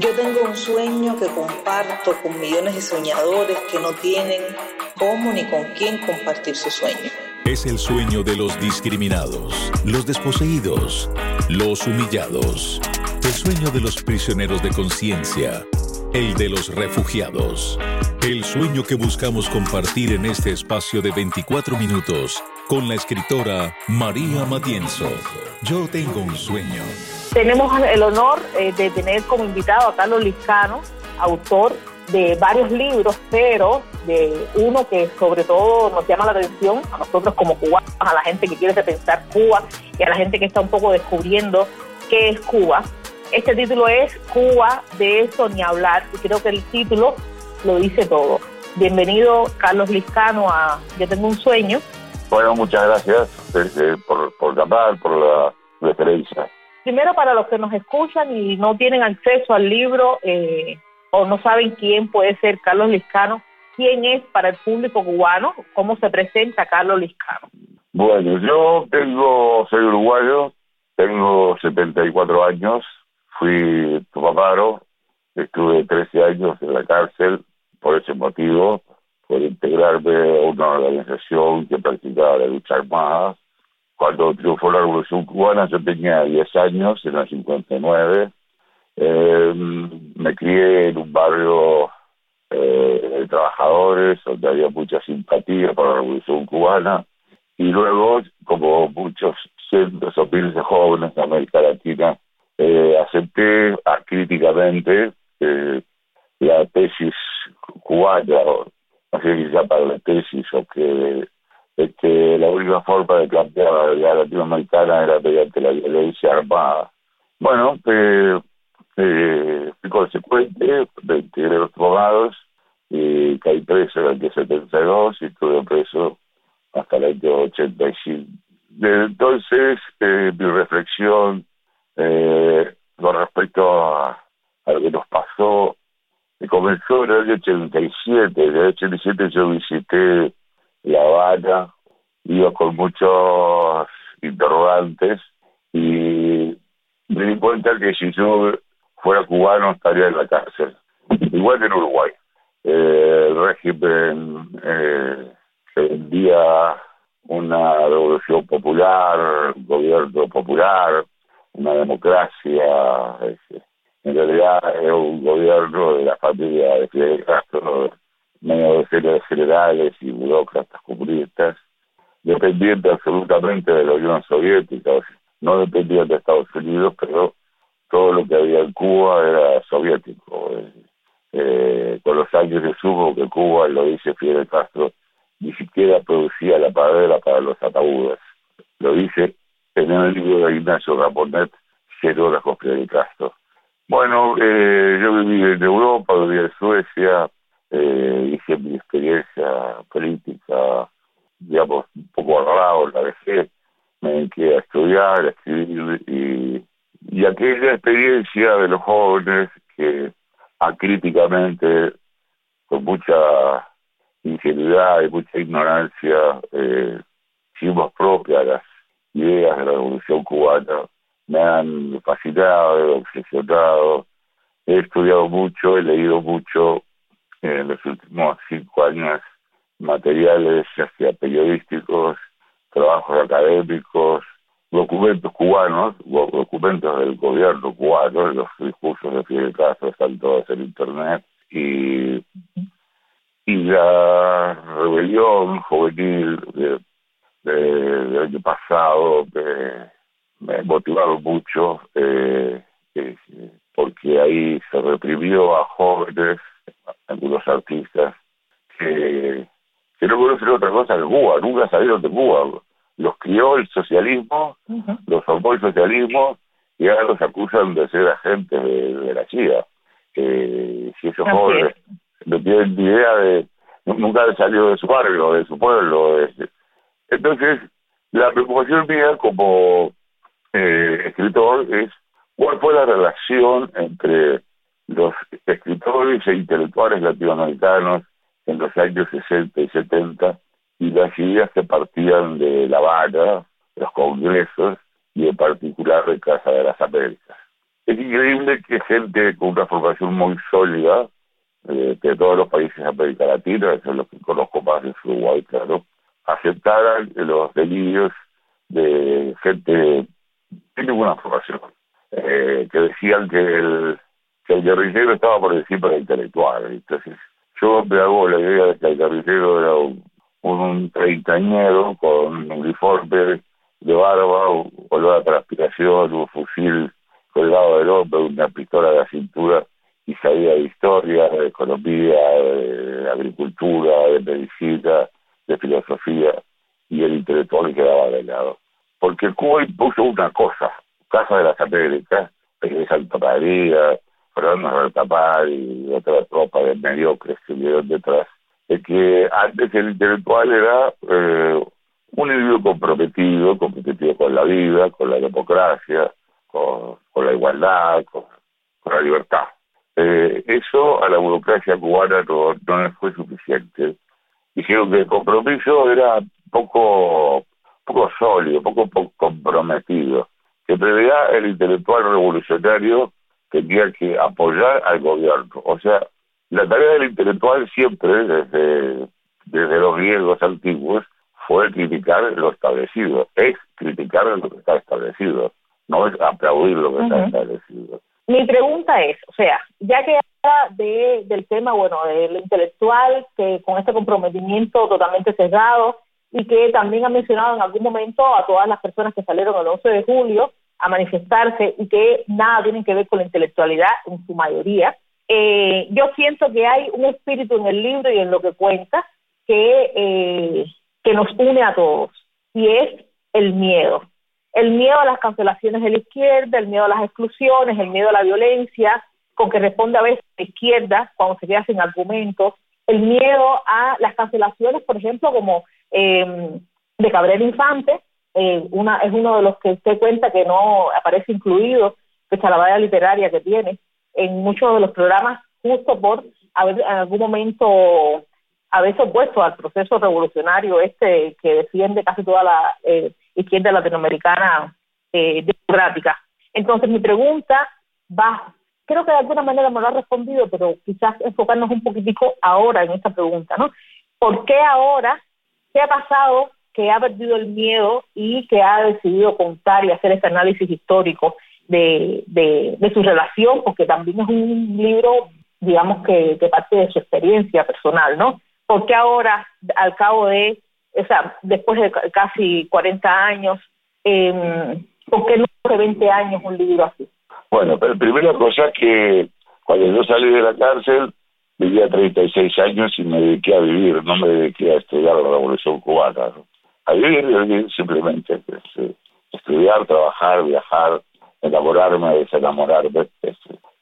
Yo tengo un sueño que comparto con millones de soñadores que no tienen cómo ni con quién compartir su sueño. Es el sueño de los discriminados, los desposeídos, los humillados. El sueño de los prisioneros de conciencia, el de los refugiados. El sueño que buscamos compartir en este espacio de 24 minutos con la escritora María Matienzo. Yo tengo un sueño. Tenemos el honor eh, de tener como invitado a Carlos Liscano, autor de varios libros, pero de uno que sobre todo nos llama la atención a nosotros como cubanos, a la gente que quiere repensar Cuba y a la gente que está un poco descubriendo qué es Cuba. Este título es Cuba, de eso ni hablar, y creo que el título lo dice todo. Bienvenido, Carlos Liscano, a Yo tengo un sueño. Bueno, muchas gracias eh, por, por llamar, por la referencia primero para los que nos escuchan y no tienen acceso al libro eh, o no saben quién puede ser Carlos Liscano, quién es para el público cubano, cómo se presenta Carlos Liscano. Bueno, yo tengo, soy uruguayo, tengo 74 años, fui paparo, estuve 13 años en la cárcel por ese motivo, por integrarme a una organización que practicaba la lucha armada cuando triunfó la Revolución Cubana, yo tenía 10 años, en el 59. Eh, me crié en un barrio eh, de trabajadores, donde había mucha simpatía por la Revolución Cubana. Y luego, como muchos cientos o miles de jóvenes de América Latina, eh, acepté críticamente la tesis cubana, o no sé si para la tesis o que este, la única forma de cambiar la realidad latinoamericana era mediante la violencia armada. Bueno, eh, eh, fui consecuente, me integré los abogados, y caí preso en el año 72 y estuve preso hasta el año 85. Desde entonces, eh, mi reflexión eh, con respecto a, a, lo que nos pasó comenzó en el año 87. En el año 87 yo visité la Habana, iba con muchos interrogantes y me di cuenta que si yo fuera cubano estaría en la cárcel, igual que en Uruguay. Eh, el régimen eh, vendía una revolución popular, un gobierno popular, una democracia. En realidad es un gobierno de la familia de Fidel Castro, de generales y burócratas comunistas, dependiente absolutamente de la Unión Soviética, no dependían de Estados Unidos, pero todo lo que había en Cuba era soviético. Eh, con los años de sumo que Cuba, lo dice Fidel Castro, ni siquiera producía la madera para los ataúdes. Lo dice en el libro de Ignacio Raponet, Cero con Fidel Castro. Bueno, eh, yo viví en Europa, viví en Suecia, eh, hice mi experiencia política, digamos, un poco agarrado, la dejé, me dediqué a estudiar, a escribir, y, y aquella experiencia de los jóvenes que acríticamente, con mucha ingenuidad y mucha ignorancia, eh, hicimos propias las ideas de la revolución cubana, me han fascinado, obsesionado, he estudiado mucho, he leído mucho, en los últimos cinco años materiales, ya sea periodísticos, trabajos académicos, documentos cubanos, documentos del gobierno cubano, los discursos de Fidel Castro están todos en internet y, y la rebelión juvenil de, del año pasado me, me motivaron mucho eh, porque ahí se reprimió a jóvenes algunos artistas que, que no conocen otra cosa que Cuba, nunca salieron de Cuba. Los crió el socialismo, los formó el socialismo y ahora los acusan de ser agentes de, la CIA. si esos jóvenes no tienen ni idea de, nunca han salido de su barrio, de su pueblo. entonces, la preocupación mía como eh, escritor es cuál fue la relación entre los escritores e intelectuales latinoamericanos en los años 60 y 70 y las ideas que partían de La Habana, los congresos y en particular de Casa de las Américas. es increíble que gente con una formación muy sólida, eh, de todos los países de América Latina, eso es lo que conozco más de Uruguay, claro, aceptaran los delirios de gente sin ninguna formación, eh, que decían que el, que el guerrillero estaba por encima del intelectual. Entonces, yo me hago la idea de que el guerrillero era un, un treintañero con un uniforme de barba, olor a transpiración, un fusil colgado del hombro, una pistola de la cintura y sabía de historia, de economía, de agricultura, de medicina, de filosofía, y el intelectual quedaba de lado. Porque Cuba impuso una cosa, Casa de las Américas, de Santa María, Fernando Retapar y otra tropa de mediocres que vieron detrás, de que antes el intelectual era eh, un individuo comprometido, comprometido con la vida, con la democracia, con, la igualdad, con, la libertad. Eh, eso a la burocracia cubana no, no les fue suficiente. Dijeron que el compromiso era poco, sólido, poco, poco comprometido. En realidad el intelectual revolucionario tenía que apoyar al gobierno. O sea, la tarea del intelectual siempre, desde, desde los griegos antiguos, fue criticar lo establecido, es criticar lo que está establecido, no es aplaudir lo que está establecido. Mi pregunta es, o sea, ya que habla de, del tema, bueno, del intelectual, que con este comprometimiento totalmente cerrado, y que también ha mencionado en algún momento a todas las personas que salieron el 11 de julio a manifestarse y que nada tienen que ver con la intelectualidad en su mayoría. Eh, yo siento que hay un espíritu en el libro y en lo que cuenta que, eh, que nos une a todos y es el miedo. El miedo a las cancelaciones de la izquierda, el miedo a las exclusiones, el miedo a la violencia, con que responde a veces la izquierda cuando se queda sin argumentos, el miedo a las cancelaciones, por ejemplo, como eh, de Cabrera Infante, eh, una, es uno de los que usted cuenta que no aparece incluido, pese a la valla literaria que tiene, en muchos de los programas, justo por haber en algún momento haberse opuesto al proceso revolucionario este que defiende casi toda la eh, izquierda latinoamericana eh, democrática. Entonces mi pregunta va, creo que de alguna manera me lo ha respondido, pero quizás enfocarnos un poquitico ahora en esta pregunta, ¿no? ¿Por qué ahora ¿Qué ha pasado? Que ha perdido el miedo y que ha decidido contar y hacer este análisis histórico de, de, su relación, porque también es un libro, digamos, que, que parte de su experiencia personal, ¿no? Porque ahora, al cabo de, o sea, después de casi 40 años, eh, ¿por qué no hace 20 años un libro así? Bueno, pero primera cosa que cuando yo salí de la cárcel, vivía 36 años y me dediqué a vivir, no me dediqué a estudiar la revolución cubana. A vivir, vivir simplemente, pues, eh, estudiar, trabajar, viajar, enamorarme, desenamorarme.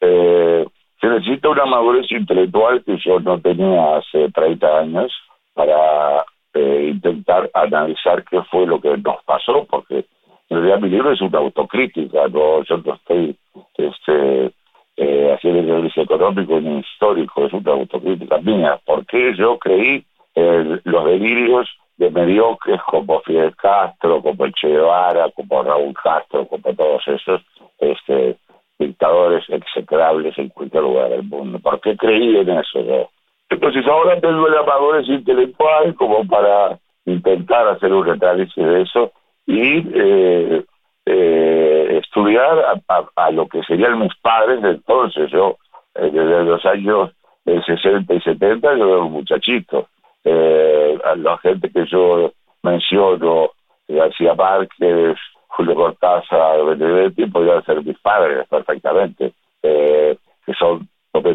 Eh, se necesita una madurez intelectual que yo no tenía hace 30 años para eh, intentar analizar qué fue lo que nos pasó, porque en realidad mi libro es una autocrítica, no, yo no estoy este, eh, hacer el análisis económico y histórico, es una autocrítica mía. porque yo creí en los delirios de mediocres como Fidel Castro, como el Che Guevara, como Raúl Castro, como todos esos este, dictadores execrables en cualquier lugar del mundo? ¿Por qué creí en eso yo? Entonces ahora tengo la madurez intelectual como para intentar hacer un análisis de eso y eh, eh, estudiar a, lo que serían mis padres de entonces. Yo, eh, desde los años 60 y 70, yo era un muchachito. Eh, la gente que yo menciono, García Márquez, Julio Cortázar, Benedetti, podrían ser mis padres perfectamente, eh, que son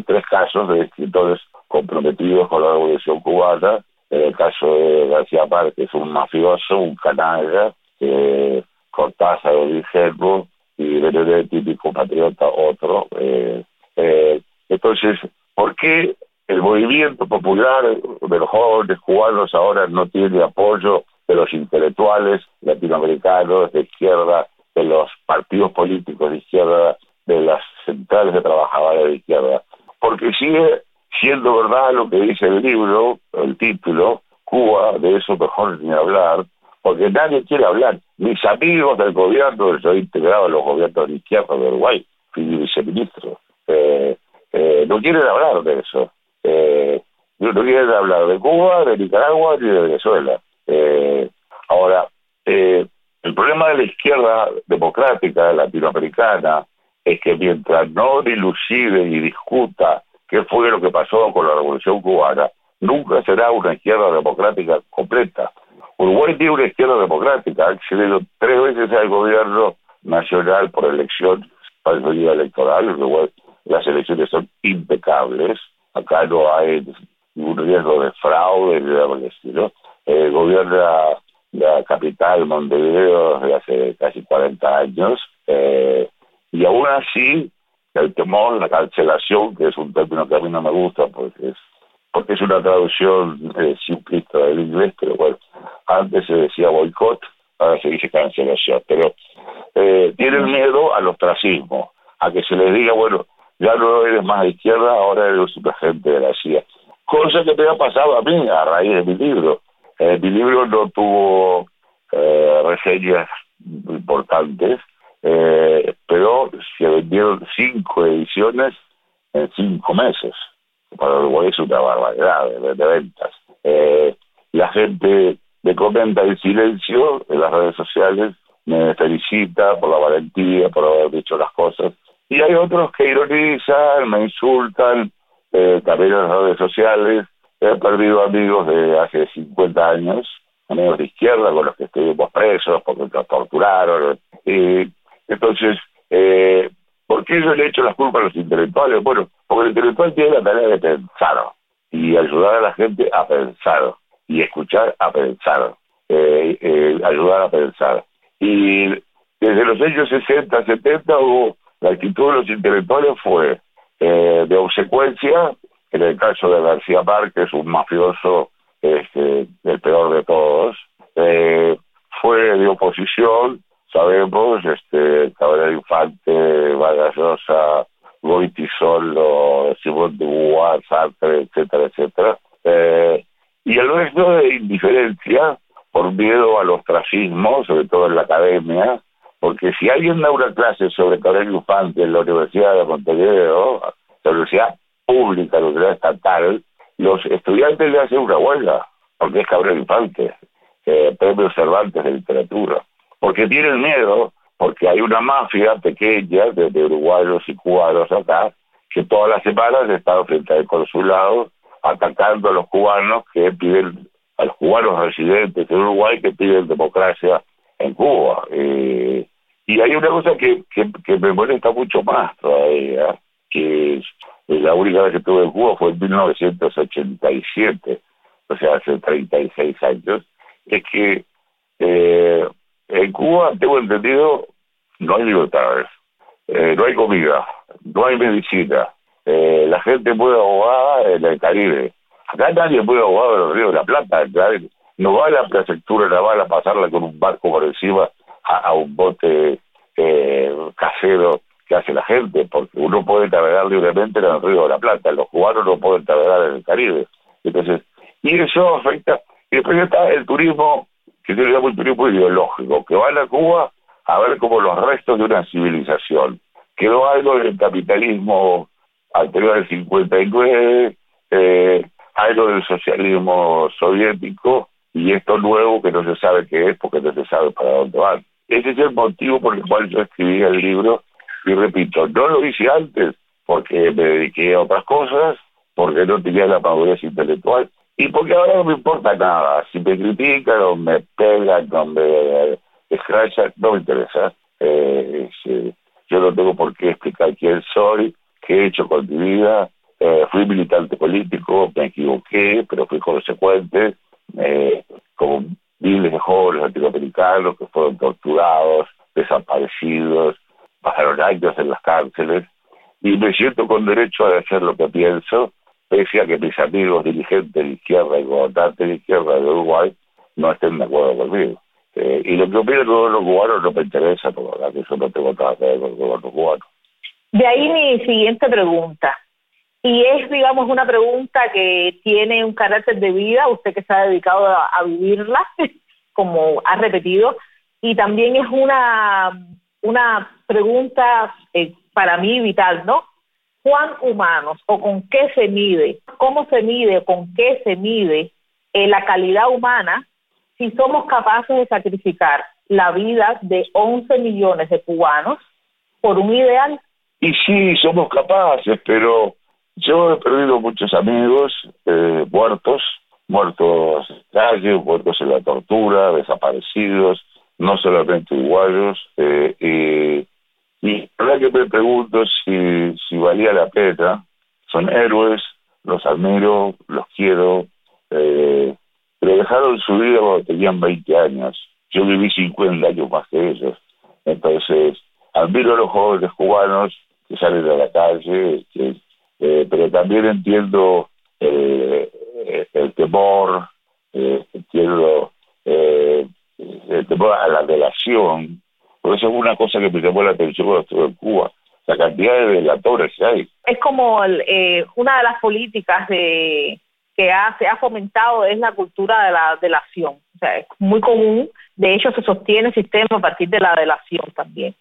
tres casos de escritores comprometidos con la revolución cubana. En el caso de García Márquez, un mafioso, un canalla, que Cortázar o Guillermo y Benedetti, mi compatriota, otro. Eh, eh, entonces, ¿por qué el movimiento popular de los jóvenes cubanos ahora no tiene apoyo de los intelectuales latinoamericanos de izquierda, de los partidos políticos de izquierda, de las centrales de trabajadores de izquierda? Porque sigue siendo verdad lo que dice el libro, el título, Cuba, de eso mejor ni hablar, porque nadie quiere hablar. Mis amigos del gobierno, yo he integrado a los gobiernos de izquierda de Uruguay, fui viceministro. Eh, eh, no quieren hablar de eso. Eh, no quieren hablar de Cuba, de Nicaragua ni de Venezuela. ahora, el problema de la izquierda democrática latinoamericana es que mientras no dilucide y discuta qué fue lo que pasó con la revolución cubana, nunca será una izquierda democrática completa. Uruguay tiene una izquierda democrática, ha accedido tres veces al gobierno nacional por elección, para el electoral, las elecciones son impecables, acá no hay ningún riesgo de fraude ni nada. Eh, gobierna la capital, Montevideo, hace casi 40 años, eh, y aún así el temor, la cancelación, que es un término que a mí no me gusta porque es porque es una traducción eh, simplista del inglés, pero bueno, antes se decía boicot, ahora se dice cancelación, pero eh, tienen miedo al ostracismo, a que se les diga, bueno, ya no eres más de izquierda, ahora eres un agente de la CIA. Cosa que me ha pasado a mí a raíz de mi libro. Eh, mi libro no tuvo eh, reseñas importantes, eh, pero se vendieron cinco ediciones en cinco meses. Para Uruguay es una barbaridad de, ventas. Eh, la gente me comenta en silencio en las redes sociales, me felicita por la valentía, por haber dicho las cosas. Y hay otros que ironizan, me insultan, eh, también en las redes sociales. He perdido amigos de hace 50 años, amigos de izquierda con los que estuvimos presos porque nos torturaron. Y entonces, eh, ¿por qué yo le echo las culpas a los intelectuales? Bueno, porque el intelectual tiene la tarea de pensar y ayudar a la gente a pensar y escuchar a pensar, eh, eh, ayudar a pensar. Y desde los años 60, 70 hubo, la actitud de los intelectuales fue eh, de obsecuencia, en el caso de García Márquez, un mafioso, este, el peor de todos, fue de oposición, sabemos, este, Cabrera Infante, Vargas Llosa, Goitisolo, Simón de Sartre, etcétera, etcétera. Eh, y el resto de indiferencia por miedo al ostracismo, sobre todo en la academia, porque si alguien da una clase sobre Cabrera Infante en la Universidad de Montevideo, la universidad pública, la universidad estatal, los estudiantes le hacen una huelga, porque es Cabrera Infante, eh, premio Cervantes de literatura porque tienen miedo, porque hay una mafia pequeña de, uruguayos y cubanos acá, que todas las semanas están frente al consulado atacando a los cubanos que piden, a los cubanos residentes en Uruguay que piden democracia en Cuba. Eh, y hay una cosa que, me molesta mucho más todavía, que la única vez que estuve en Cuba fue en 1987, o sea, hace 36 años, es que eh, en Cuba, tengo entendido, no hay libertades, eh, no hay comida, no hay medicina, eh, la gente puede ahogar en el Caribe. Acá nadie puede ahogar en los ríos de la Plata. No va a la prefectura naval a pasarla con un barco por encima a, un bote eh, casero que hace la gente, porque uno puede navegar libremente en el río de la Plata, los cubanos no pueden navegar en el Caribe. Entonces, y eso afecta, y después está el turismo que tiene un turismo ideológico, que van a Cuba a ver como los restos de una civilización. Quedó algo del capitalismo anterior al 59, eh, algo del socialismo soviético y esto nuevo que no se sabe qué es porque no se sabe para dónde van. Ese es el motivo por el cual yo escribí el libro y repito, no lo hice antes porque me dediqué a otras cosas, porque no tenía la madurez intelectual y porque ahora no me importa nada, si me critican o me pegan o me escrachan, no me interesa. Eh, yo no tengo por qué explicar quién soy, qué he hecho con mi vida. Eh, fui militante político, me equivoqué, pero fui consecuente, eh, como miles de jóvenes latinoamericanos que fueron torturados, desaparecidos, pasaron años en las cárceles, y me siento con derecho a hacer lo que pienso, pese a que mis amigos dirigentes de izquierda y gobernantes de izquierda de Uruguay no estén de acuerdo conmigo. Eh, y lo que opinan todos los cubanos no me interesa, porque eso no tengo nada que ver con los cubanos. De ahí mi siguiente pregunta. Y es, digamos, una pregunta que tiene un carácter de vida, usted que se ha dedicado a, vivirla, como ha repetido, y también es una, una pregunta eh, para mí vital, ¿no? ¿Cuán humanos o con qué se mide, cómo se mide o con qué se mide eh, la calidad humana si somos capaces de sacrificar la vida de 11 millones de cubanos por un ideal? Y sí, somos capaces, pero yo he perdido muchos amigos eh, muertos, muertos en calle, muertos en la tortura, desaparecidos, no solamente uruguayos, eh, y y la verdad que me pregunto si, si valía la pena. Son héroes, los admiro, los quiero, eh, pero dejaron su vida cuando tenían 20 años. Yo viví 50 años más que ellos. Entonces, admiro a los jóvenes cubanos que salen a la calle, eh, pero también entiendo eh, el temor, entiendo el temor a la relación, por eso es una cosa que me llamó la atención cuando estuve en Cuba, la cantidad de delatores que hay. Es como eh, una de las políticas de que se ha fomentado es la cultura de la delación. O sea, es muy común. De hecho, se sostiene el sistema a partir de la delación también.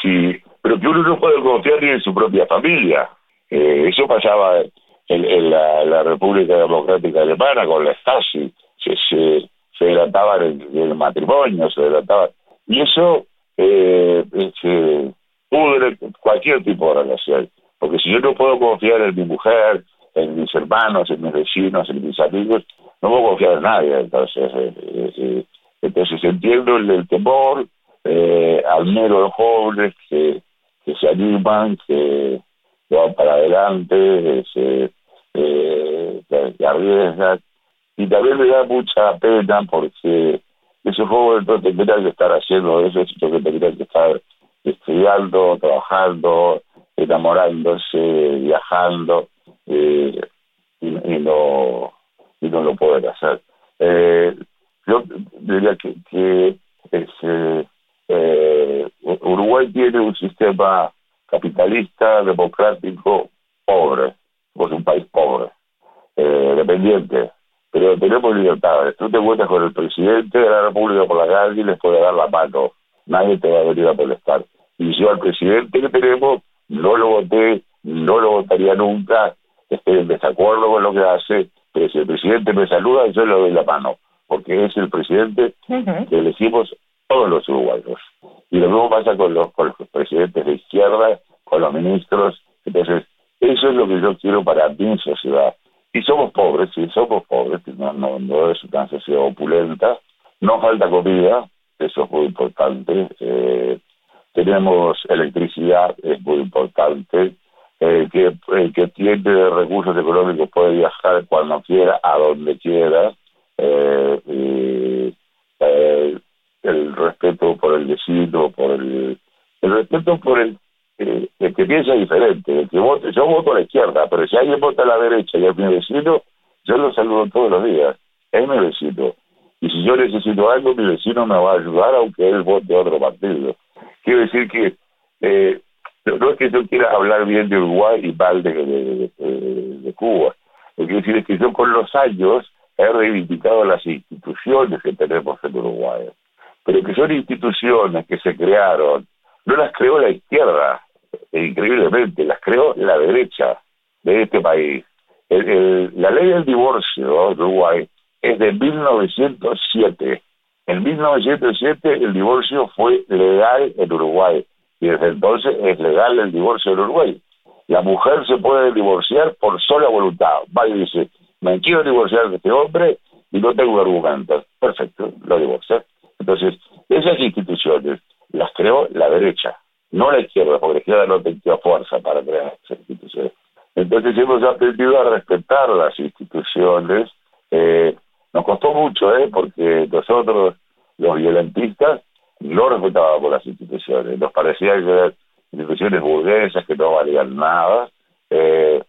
Sí, pero que uno no puede confiar ni en su propia familia. Eh, eso pasaba en, la, República Democrática Alemana con la Stasi. Se, se, se delataban el matrimonio, se delataban. Y eso eh, se pudre cualquier tipo de relación. Porque si yo no puedo confiar en mi mujer, en mis hermanos, en mis vecinos, en mis amigos, no puedo confiar en nadie. Entonces, eh, eh, eh entonces entiendo el, temor, eh, admiro a los jóvenes que, que se animan, que, van para adelante, se, eh. Y también me da mucha pena porque esos jóvenes no tendrían que estar haciendo eso, sino que tendrían que estar estudiando, trabajando, enamorándose, viajando, eh, y, no, y no lo pueden hacer. Eh, yo diría que, que eh, Uruguay tiene un sistema capitalista, democrático, pobre, es un país pobre, dependiente pero tenemos libertades. Tú te encuentras con el presidente de la República por la calle y les puede dar la mano. Nadie te va a venir a molestar. Y yo al presidente que tenemos no lo voté, no lo votaría nunca, estoy en desacuerdo con lo que hace, pero si el presidente me saluda, yo le doy la mano, porque es el presidente que elegimos todos los uruguayos. Y lo mismo pasa con los, con los presidentes de izquierda, con los ministros. Entonces, eso es lo que yo quiero para mi sociedad. Y somos pobres, sí, somos pobres, no, no, es una sociedad opulenta, no falta comida, eso es muy importante, eh, tenemos electricidad, es muy importante, el que, que tiene recursos económicos puede viajar cuando quiera, a donde quiera, eh, eh, el respeto por el vecino, por el, el respeto por el eh, que piensa diferente, el que vote, yo voto a la izquierda, pero si alguien vota a la derecha y es mi vecino, yo lo saludo todos los días, es mi vecino. Y si yo necesito algo, mi vecino me va a ayudar aunque él vote a otro partido. Quiero decir que eh, no es que yo quiera hablar bien de Uruguay y mal de, de, de, Cuba. Lo que quiero decir es que yo con los años he reivindicado las instituciones que tenemos en Uruguay, pero que son instituciones que se crearon no las creó la izquierda, increíblemente, las creó la derecha de este país. la ley del divorcio de Uruguay es de 1907. En 1907 el divorcio fue legal en Uruguay y desde entonces es legal el divorcio en Uruguay. La mujer se puede divorciar por sola voluntad. Va y dice, me quiero divorciar de este hombre y no tengo argumentos. Perfecto, lo divorcia. Entonces, esas instituciones las creó la derecha, no la izquierda, porque la izquierda no tenía fuerza para crear esas instituciones. Entonces hemos aprendido a respetar las instituciones. Eh, nos costó mucho, ¿eh? porque nosotros, los violentistas, no respetábamos las instituciones. Nos parecía que eran instituciones burguesas que no valían nada. Eh,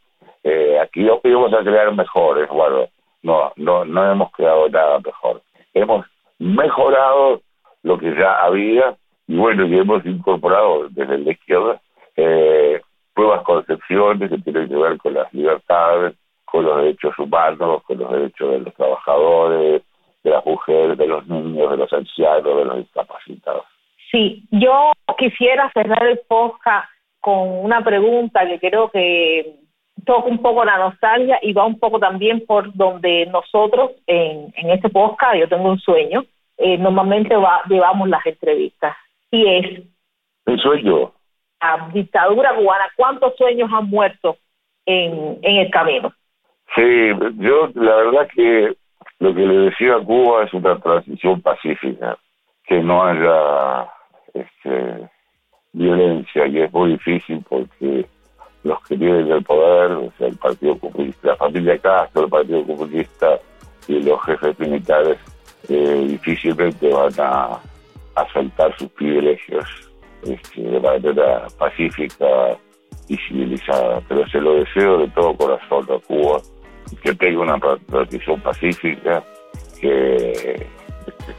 eh, aquí íbamos a crear mejores. Bueno, no, no, no hemos creado nada mejor. Hemos mejorado lo que ya había y bueno, y hemos incorporado desde la izquierda eh, nuevas concepciones que tienen que ver con las libertades, con los derechos humanos, con los derechos de los trabajadores, de las mujeres, de los niños, de los ancianos, de los discapacitados. Sí, yo quisiera cerrar el podcast con una pregunta que creo que toca un poco la nostalgia y va un poco también por donde nosotros en, en este podcast, yo tengo un sueño, eh, normalmente va, llevamos las entrevistas. Y es... ¿El sueño? La dictadura cubana, ¿cuántos sueños han muerto en, en el camino? Sí, yo la verdad que lo que le decía a Cuba es una transición pacífica, que no haya este, violencia y es muy difícil porque los que tienen el poder, o sea, el Partido Comunista, la familia Castro, el Partido Comunista y los jefes militares eh, difícilmente van a, a soltar sus privilegios este, de manera pacífica y civilizada. Pero se lo deseo de todo corazón a Cuba, que tenga una transición pacífica, que,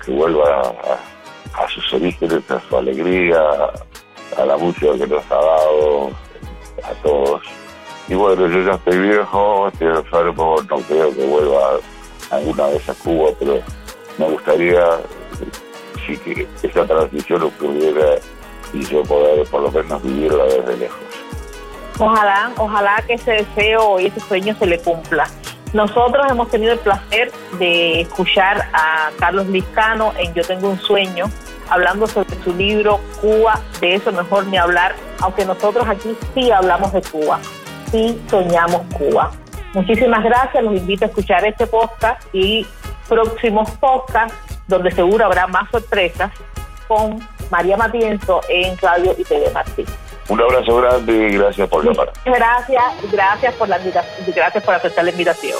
que vuelva a, a sus orígenes, a su alegría, a la música que nos ha dado a todos. Y bueno, yo ya estoy viejo, estoy enfermo, no creo que vuelva alguna vez a Cuba, pero me gustaría sí que esa transición ocurriera y yo poder por lo menos vivirla desde lejos. Ojalá, ojalá que ese deseo y ese sueño se le cumpla. Nosotros hemos tenido el placer de escuchar a Carlos Liscano en Yo Tengo un Sueño, hablando sobre su libro Cuba, de eso mejor ni hablar, aunque nosotros aquí sí hablamos de Cuba, sí soñamos Cuba. Muchísimas gracias, los invito a escuchar este podcast y próximos podcasts donde seguro habrá más sorpresas con María Matienzo en Radio y TV Martín. Un abrazo grande y gracias por llamar. Gracias, gracias por la gracias por aceptar la invitación.